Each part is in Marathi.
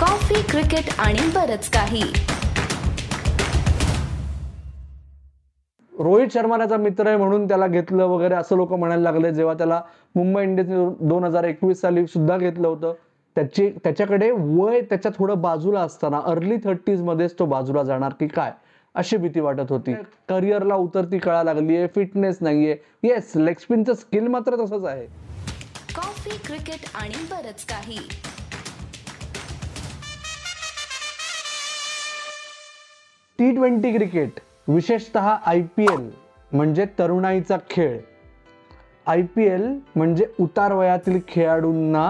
कॉफी क्रिकेट आणि बरच काही. रोहित शर्मा त्याचा मित्र आहे म्हणून त्याला घेतलं वगैरे असं लोक म्हणायला लागले. जेव्हा त्याला मुंबई इंडियन्स दोन हजार एकवीस साली सुद्धा घेतलं होतं त्याची त्याच्याकडे वय त्याच्या थोडं बाजूला असताना अर्ली थर्टीज मध्येच तो बाजूला जाणार की काय अशी भीती वाटत होती. करिअरला उतरती कळा लागली आहे फिटनेस नाहीये. येस लेग स्पिनचं स्किल मात्र तसंच आहे. कॉफी क्रिकेट आणि बरच काही. टी ट्वेंटी क्रिकेट विशेषतः आय पी एल म्हणजे तरुणाईचा खेळ. आय पी एल म्हणजे उतार वयातील खेळाडूंना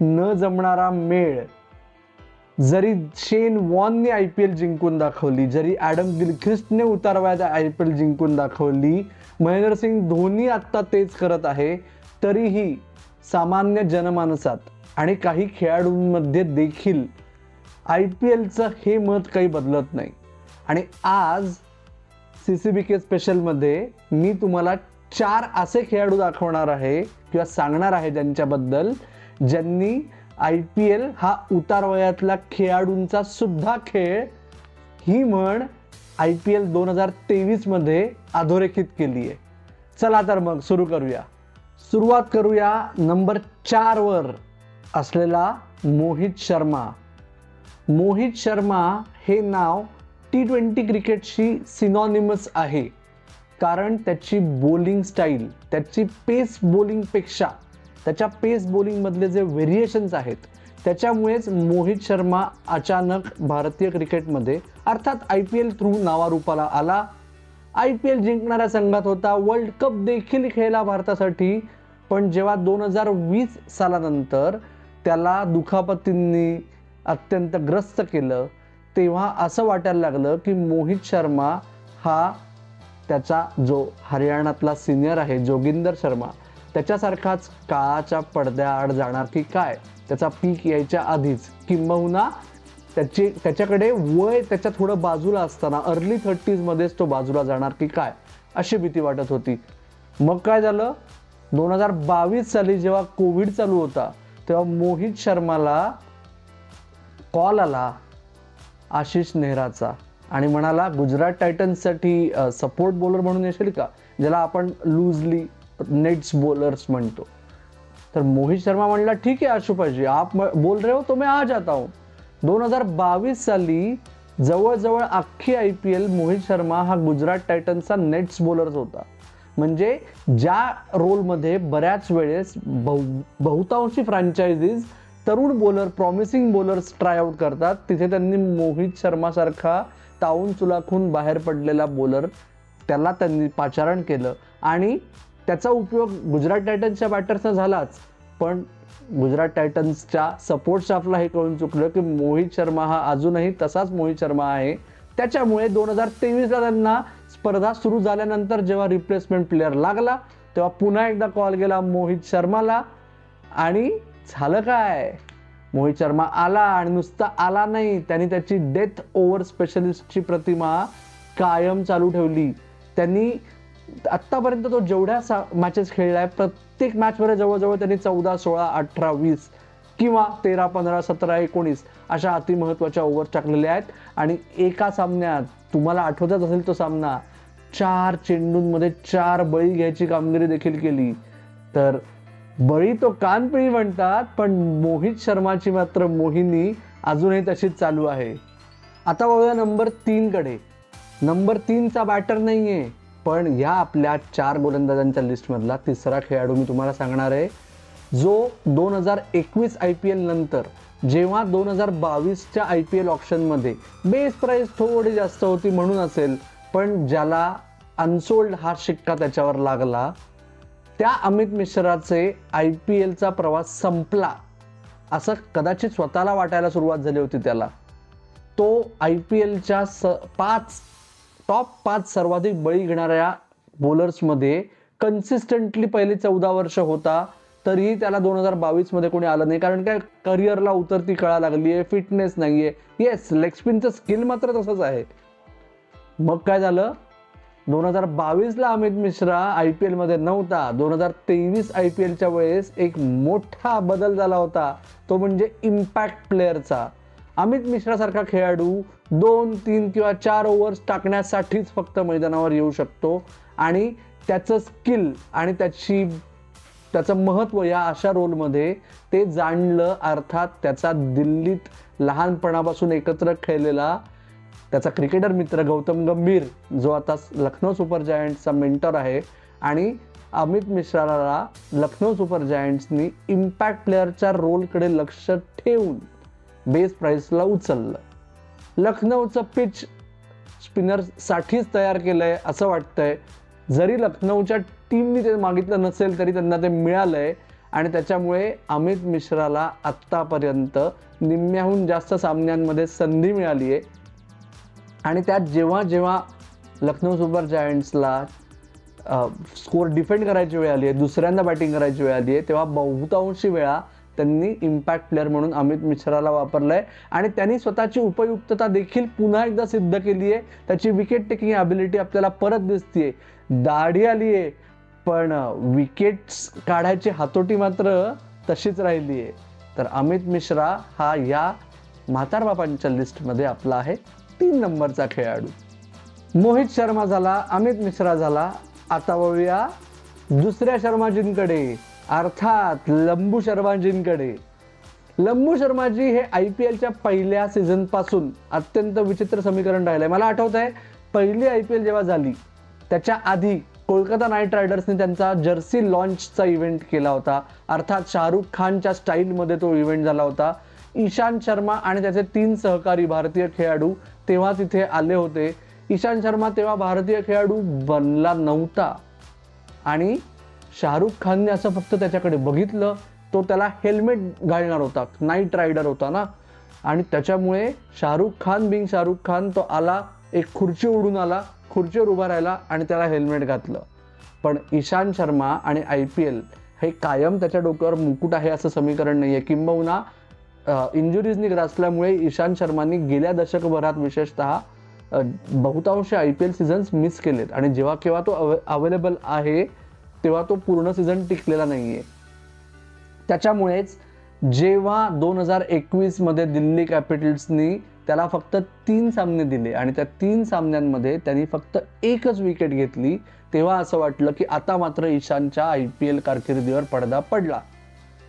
न जमणारा मेळ. जरी शेन वॉनने आय पी एल जिंकून दाखवली जरी ॲडम गिलख्रिस्टने उतार वयात आय पी एल जिंकून दाखवली महेंद्रसिंग धोनी आत्ता तेच करत आहे तरीही सामान्य जनमानसात आणि काही खेळाडूंमध्ये देखील आय पी एलचं हे मत काही बदलत नाही. आणि आज सी सी बी के स्पेशलमध्ये मी तुम्हाला चार असे खेळाडू दाखवणार आहे किंवा सांगणार आहे ज्यांच्याबद्दल ज्यांनी आय पी एल हा उतार वयातला खेळाडूंचा सुद्धा खेळ ही म्हण आय पी एल दोन हजार तेवीसमध्ये अधोरेखित केली आहे. चला तर मग सुरू करूया. सुरुवात करूया नंबर चारवर असलेला मोहित शर्मा. मोहित शर्मा हे नाव टी ट्वेंटी क्रिकेटशी सिनॉनिमस आहे. कारण त्याची बॉलिंग स्टाईल त्याची पेस बॉलिंगपेक्षा त्याच्या पेस बॉलिंगमधले जे व्हेरिएशन्स आहेत त्याच्यामुळेच मोहित शर्मा अचानक भारतीय क्रिकेटमध्ये अर्थात आय पी एल थ्रू नावारूपाला आला. आय पी एल जिंकणाऱ्या संघात होता. वर्ल्ड कप देखील खेळला भारतासाठी. पण जेव्हा दोन हजार वीस सालानंतर त्याला दुखापतींनी अत्यंत ग्रस्त केलं तेव्हा असं वाटायला लागलं की मोहित शर्मा हा त्याचा जो हरियाणातला सिनियर आहे जोगिंदर शर्मा त्याच्यासारखाच काळाच्या पडद्याआड जाणार की काय? त्याचा पीक यायच्या आधीच. किंबहुना त्याची त्याच्याकडे वय त्याच्या थोडं बाजूला असताना अर्ली थर्टीजमध्येच तो बाजूला जाणार की काय? अशी भीती वाटत होती. मग काय झालं? दोन हजार बावीस साली जेव्हा कोविड चालू होता तेव्हा मोहित शर्माला कॉल आला. आशिष नेहराचा. आणि म्हणाला गुजरात टायटन्ससाठी सपोर्ट बॉलर म्हणून येशील का? ज्याला आपण लूजली नेट्स बॉलर्स म्हणतो. तर मोहित शर्मा म्हणला ठीक आहे आशुपाजी आप बोल रहे हो तो मैं आ जाता हूँ. दोन हजार बावीस साली जवळजवळ अख्खी I P L Mohit Sharma हा गुजरात टायटन्सचा नेट्स बॉलर्स होता. म्हणजे ज्या रोलमध्ये बऱ्याच वेळेस बहु बहुतांशी फ्रँचायझीज तरुण बॉलर प्रॉमिसिंग बॉलर्स ट्रायआउट करतात. तिथे त्यांनी मोहित शर्मासारखा ताऊन चुलाखून बाहेर पडलेला बॉलर त्याला त्यांनी पाचारण केलं. आणि त्याचा उपयोग गुजरात टायटन्सच्या बॅटर्सनं झालाच. पण गुजरात टायटन्सच्या सपोर्ट स्टाफला हे कळून चुकलं की मोहित शर्मा हा अजूनही तसाच मोहित शर्मा आहे. त्याच्यामुळे दोन हजार तेवीसला त्यांना स्पर्धा सुरू झाल्यानंतर जेव्हा रिप्लेसमेंट प्लेअर लागला तेव्हा पुन्हा एकदा कॉल गेला मोहित शर्माला. आणि झालं काय? मोहित शर्मा आला आणि नुसता आला नाही. त्यांनी त्याची डेथ ओव्हर स्पेशलिस्टची प्रतिमा कायम चालू ठेवली. त्यांनी आत्तापर्यंत तो जेवढ्या सा मॅचेस खेळलाय प्रत्येक मॅचमध्ये जवळजवळ त्यांनी चौदा सोळा अठरा वीस किंवा तेरा पंधरा सतरा एकोणीस अशा अतिमहत्वाच्या ओव्हर टाकलेल्या आहेत. आणि एका सामन्यात तुम्हाला आठवतच असेल तो सामना चार चेंडूंमध्ये चार बळी घ्यायची कामगिरी देखील केली. तर बळी तो कानपिळी म्हणतात पण मोहित शर्माची मात्र मोहिनी अजूनही तशीच चालू आहे. आता वळूया नंबर तीनकडे नंबर तीनचा बॅटर नाही आहे पण ह्या आपल्या चार गोलंदाजांच्या लिस्टमधला तिसरा खेळाडू मी तुम्हाला सांगणार आहे. जो दोन हजार एकवीस आय पी एल नंतर जेव्हा दोन हजार बावीसच्या आय पी एल ऑप्शनमध्ये बेस प्राईस थोडी जास्त होती म्हणून असेल पण ज्याला अनसोल्ड हा शिक्का त्याच्यावर लागला त्या अमित मिश्राचे आय पी एलचा प्रवास संपला. असं कदाचित स्वतःला वाटायला सुरुवात झाली होती त्याला. तो आय पी एलच्या स पाच टॉप पाच सर्वाधिक बळी घेणाऱ्या बॉलर्समध्ये कन्सिस्टंटली पहिले चौदा वर्ष होता तरीही त्याला दोन हजार बावीसमध्ये कोणी आलं नाही. कारण काय? करिअरला उतरती कळा लागली आहे फिटनेस नाहीये. येस लेग स्पिनचं स्किल मात्र तसंच आहे. मग काय झालं? दोन हजार बावीसला अमित मिश्रा आय पी एलमध्ये नव्हता. दोन हजार तेवीस आय पी एलच्या वेळेस एक मोठा बदल झाला होता. तो म्हणजे इम्पॅक्ट प्लेअरचा अमित मिश्रासारखा खेळाडू दोन तीन किंवा चार ओव्हर्स टाकण्यासाठीच फक्त मैदानावर येऊ शकतो. आणि त्याचं स्किल आणि त्याची त्याचं महत्त्व या अशा रोलमध्ये ते जाणलं. अर्थात त्याचा दिल्लीत लहानपणापासून एकत्र खेळलेला त्याचा क्रिकेटर मित्र गौतम गंभीर जो आता लखनौ सुपर जायंट्सचा मेंटर आहे आणि अमित मिश्राला लखनौ सुपर जायंट्सनी इम्पॅक्ट प्लेअरच्या रोलकडे लक्ष ठेवून बेस प्राईसला उचललं. लखनौचं पिच स्पिनरसाठीच तयार केलं आहे असं वाटतंय. जरी लखनौच्या टीमनी ते मागितलं नसेल तरी त्यांना ते मिळालंय. आणि त्याच्यामुळे अमित मिश्राला आत्तापर्यंत निम्म्याहून जास्त सामन्यांमध्ये संधी मिळाली आहे आणि त्यात जेव्हा जेव्हा लखनौ सुपर जायंट्सला स्कोर डिफेंड करायची वेळ आली आहे दुसऱ्यांदा बॅटिंग करायची वेळ आली आहे तेव्हा बहुतांशी वेळा त्यांनी इम्पॅक्ट प्लेअर म्हणून अमित मिश्राला वापरलंय. आणि त्यांनी स्वतःची उपयुक्तता देखील पुन्हा एकदा सिद्ध केली आहे. त्याची विकेट टेकिंग ॲबिलिटी आपल्याला परत दिसतीये. दाढी आली आहे पण विकेट्स काढायची हातोटी मात्र तशीच राहिली आहे. तर अमित मिश्रा हा या म्हातार बापांच्या लिस्टमध्ये आपला आहे. तीन नंबरचा खेळाडू. मोहित शर्मा झाला अमित मिश्रा झाला. आता वळूया दुसऱ्या शर्माजींकडे. अर्थात लंबू शर्माजींकडे. लंबू शर्माजी हे आय पी एलच्या पहिल्या सीझनपासून अत्यंत विचित्र समीकरण राहिलंय. मला आठवत आहे पहिली आय पी एल जेव्हा झाली त्याच्या आधी कोलकाता नाईट रायडर्सने त्यांचा जर्सी लॉन्चचा इव्हेंट केला होता. अर्थात शाहरुख खानच्या स्टाईलमध्ये तो इव्हेंट झाला होता. ईशांत शर्मा आणि त्याचे तीन सहकारी भारतीय खेळाडू तेव्हा तिथे आले होते. ईशांत शर्मा तेव्हा भारतीय खेळाडू बनला नव्हता. आणि शाहरुख खानने असं फक्त त्याच्याकडे बघितलं तो त्याला हेल्मेट घालणार होता नाईट रायडर होता ना. आणि त्याच्यामुळे शाहरुख खान बिंग शाहरुख खान तो आला एक खुर्ची उडून आला खुर्चीवर उभा राहिला आणि त्याला हेल्मेट घातलं. पण ईशांत शर्मा आणि आय पी एल हे कायम त्याच्या डोक्यावर मुकुट आहे असं समीकरण नाही आहे किंबहुना इंजुरीजनी ग्रासल्यामुळे ईशांत शर्मांनी गेल्या दशकभरात विशेषतः बहुतांश I P L seasons miss केलेत. आणि जेव्हा केव्हा तो अवे अवेलेबल आहे तेव्हा तो पूर्ण सीझन टिकलेला नाही आहे त्याच्यामुळेच जेव्हा दोन हजार एकवीसमध्ये दिल्ली कॅपिटल्सनी त्याला फक्त तीन सामने दिले आणि त्या तीन सामन्यांमध्ये त्यांनी फक्त एकच विकेट घेतली तेव्हा असं वाटलं की आता मात्र ईशानच्या आय पी एल कारकिर्दीवर पडदा पडला.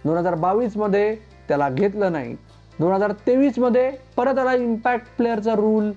दोन हजार बावीसमध्ये त्याला घेतलं नाही. दोन हजार तेवीसमध्ये परत आला इम्पॅक्ट प्लेअरचा रूल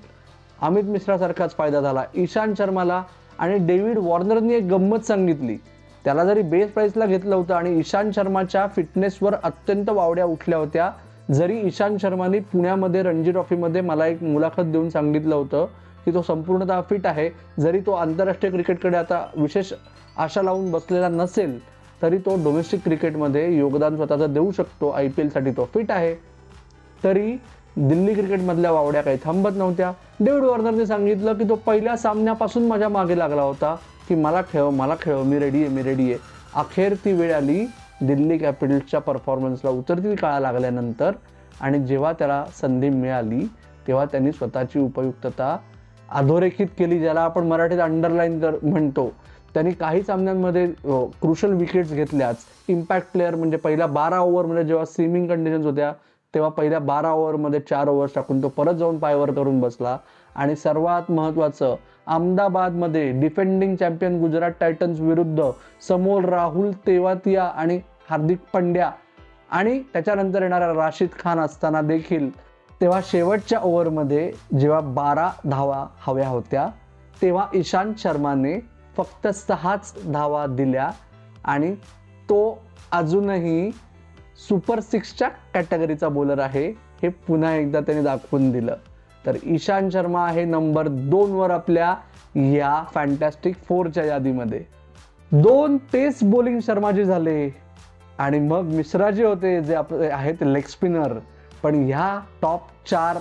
अमित मिश्रासारखाच फायदा झाला. ईशांत शर्माला आणि डेव्हिड वॉर्नरनी एक गंमत सांगितली. त्याला जरी बेस प्राईसला घेतलं होतं आणि इशांत शर्माच्या फिटनेसवर अत्यंत वावड्या उठल्या होत्या जरी ईशांत शर्माने पुण्यामध्ये रणजी ट्रॉफीमध्ये मला एक मुलाखत देऊन सांगितलं होतं की तो संपूर्णतः फिट आहे. जरी तो आंतरराष्ट्रीय क्रिकेटकडे आता विशेष आशा लावून बसलेला नसेल तरी तो डोमेस्टिक क्रिकेटमध्ये योगदान स्वतःचं देऊ शकतो आय पी एलसाठी तो फिट आहे. तरी दिल्ली क्रिकेटमधल्या वावड्या काही थांबत नव्हत्या. डेव्हिड वॉर्नरने सांगितलं की तो पहिल्या सामन्यापासून माझ्या मागे लागला होता की मला खेळ मला खेळ मी रेडी आहे मी रेडी आहे. अखेर ती वेळ आली दिल्ली कॅपिटल्सच्या परफॉर्मन्सला उतरती काळा लागल्यानंतर आणि जेव्हा त्याला संधी मिळाली तेव्हा त्यांनी स्वतःची उपयुक्तता अधोरेखित केली ज्याला आपण मराठीत अंडरलाईन कर म्हणतो. त्यांनी काही सामन्यांमध्ये क्रुशल विकेट्स घेतल्याच. इम्पॅक्ट प्लेअर म्हणजे पहिल्या बारा ओव्हरमध्ये जेव्हा स्विमिंग कंडिशन्स होत्या तेव्हा पहिल्या बारा ओव्हरमध्ये चार ओव्हर्स टाकून तो परत जाऊन पायवर करून बसला. आणि सर्वात महत्त्वाचं अहमदाबादमध्ये डिफेंडिंग चॅम्पियन गुजरात टायटन्स विरुद्ध समोर राहुल तेवातिया आणि हार्दिक पंड्या आणि त्याच्यानंतर येणारा राशिद खान असताना देखील तेव्हा शेवटच्या ओव्हरमध्ये जेव्हा बारा धावा हव्या होत्या तेव्हा इशांत शर्माने फक्त सहाच धावा दिल्या आणि तो अजूनही सुपर सिक्सच्या कॅटेगरीचा बॉलर आहे. हे पुन्हा एकदा त्याने दाखवून दिलं. तर ईशांत शर्मा आहे नंबर दोनवर आपल्या या फॅन्टॅस्टिक फोरच्या यादीमध्ये. दोन तेच बॉलिंग शर्माजी झाले. आणि मग मिश्राजी होते जे आपले आहेत लेग स्पिनर पण ह्या टॉप चार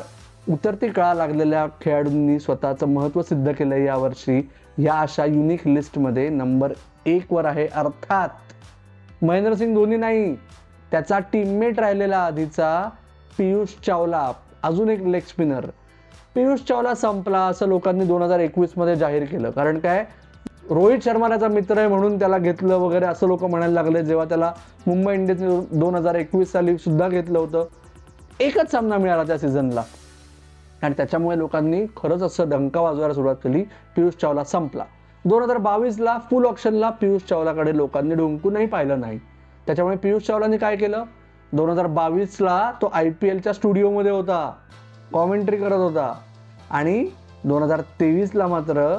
उतरती कळा लागलेल्या खेळाडूंनी स्वतःचं महत्त्व सिद्ध केलं यावर्षी. या अशा युनिक लिस्टमध्ये नंबर एकवर आहे. अर्थात महेंद्रसिंग धोनी नाही त्याचा टीममेट राहिलेला आधीचा पियुष चावला अजून एक लेग स्पिनर पियुष चावला संपला असं लोकांनी दोन हजार एकवीसमध्ये जाहीर केलं. कारण काय? रोहित शर्मा त्याचा मित्र आहे म्हणून त्याला घेतलं वगैरे असं लोक म्हणायला लागले. जेव्हा त्याला मुंबई इंडियन्सने दोन हजार एकवीस साली सुद्धा घेतलं होतं. एकच सामना मिळाला त्या सीझनला आणि त्याच्यामुळे लोकांनी खरंच असं डंका वाजवायला सुरुवात केली पियुष चावला संपला. दोन हजार बावीसला फुल ऑप्शनला पियुष चावलाकडे लोकांनी डुंकूनही पाहिलं नाही. त्याच्यामुळे पियुष चावलाने काय केलं? दोन हजार बावीसला तो आय पी एलच्या स्टुडिओमध्ये होता कॉमेंट्री करत होता. आणि दोन हजार तेवीसला मात्र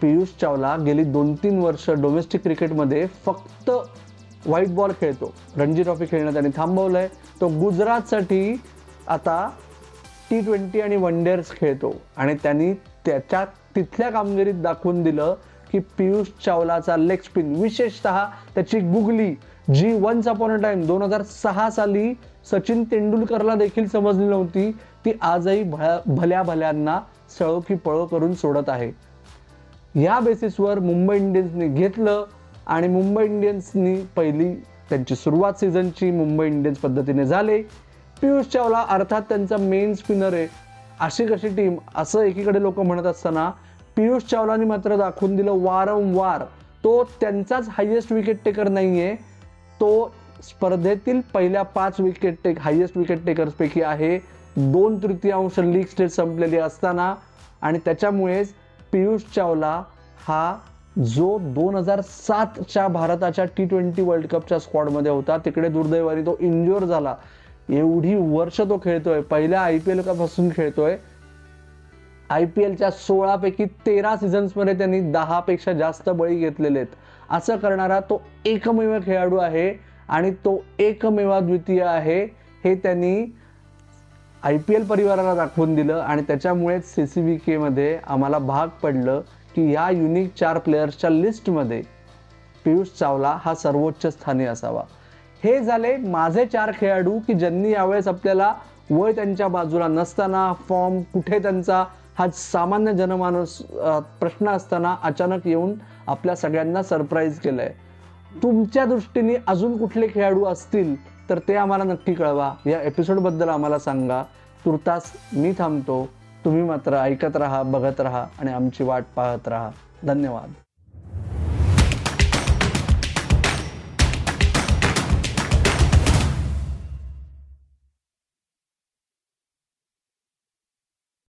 पियुष चावला गेली दोन तीन वर्ष डोमेस्टिक क्रिकेटमध्ये फक्त व्हाईट बॉल खेळतो. रणजी ट्रॉफी खेळणं त्यांनी आहे तो गुजरातसाठी आता टी ट्वेंटी आणि वन डेअर्स खेळतो. आणि त्यांनी त्याच्या तिथल्या कामगिरीत दाखवून दिलं की पियुष चावलाचा लेग स्पिन विशेषतः त्याची गुगली जी वन्स अपॉन अ टाइम दोन हजार सहा साली सचिन तेंडुलकरला देखील समजली नव्हती ती आजही भल्या भल्यांना सळो की पळो करून सोडत आहे. या बेसिसवर मुंबई इंडियन्सनी घेतलं आणि मुंबई इंडियन्सनी पहिली त्यांची सुरुवात सीझनची मुंबई इंडियन्स पद्धतीने झाले. पियुष चावला अर्थात त्यांचा मेन स्पिनर आहे. अशी कशी टीम असं एकीकडे लोक म्हणत असताना पियुष चावलाने मात्र दाखवून दिलं वारंवार तो त्यांचाच हायेस्ट विकेट टेकर नाहीये. तो स्पर्धेतील पहिल्या पाच विकेट टेक हायेस्ट विकेट टेकर्सपैकी आहे. दोन तृतीयांश लीग स्टेज संपलेली असताना आणि त्याच्यामुळेच पियुष चावला हा जो दोन हजार सातच्या भारताच्या टी ट्वेंटी वर्ल्ड कपच्या स्क्वॉडमध्ये होता तिकडे दुर्दैवाने तो इंज्युअर झाला. एवढी वर्ष तो खेळतोय. पहिल्या आय पी एलपासून खेळतोय. आय पी एलच्या सोळापैकी तेरा सीझन्समध्ये त्यांनी दहापेक्षा जास्त बळी घेतलेले आहेत. असं करणारा तो एकमेव खेळाडू आहे आणि तो एकमेवा द्वितीय आहे हे त्यांनी आय पी एल परिवाराला दाखवून दिलं आणि त्याच्यामुळेच सी सी बी केमध्ये आम्हाला भाग पडलं की या युनिक चार प्लेयर्सच्या लिस्टमध्ये पियुष चावला हा सर्वोच्च स्थानी असावा. हे झाले माझे चार खेळाडू की ज्यांनी यावेळेस आपल्याला वय त्यांच्या बाजूला नसताना फॉर्म कुठे त्यांचा हा सामान्य जनमानस प्रश्न असताना अचानक येऊन आपल्या सगळ्यांना सरप्राईज केलंय. तुमच्या दृष्टीने अजून कुठले खेळाडू असतील तर ते आम्हाला नक्की कळवा. या एपिसोडबद्दल आम्हाला सांगा. तुर्तास मी थांबतो. तुम्ही मात्र ऐकत राहा बघत राहा आणि आमची वाट पाहत राहा. धन्यवाद.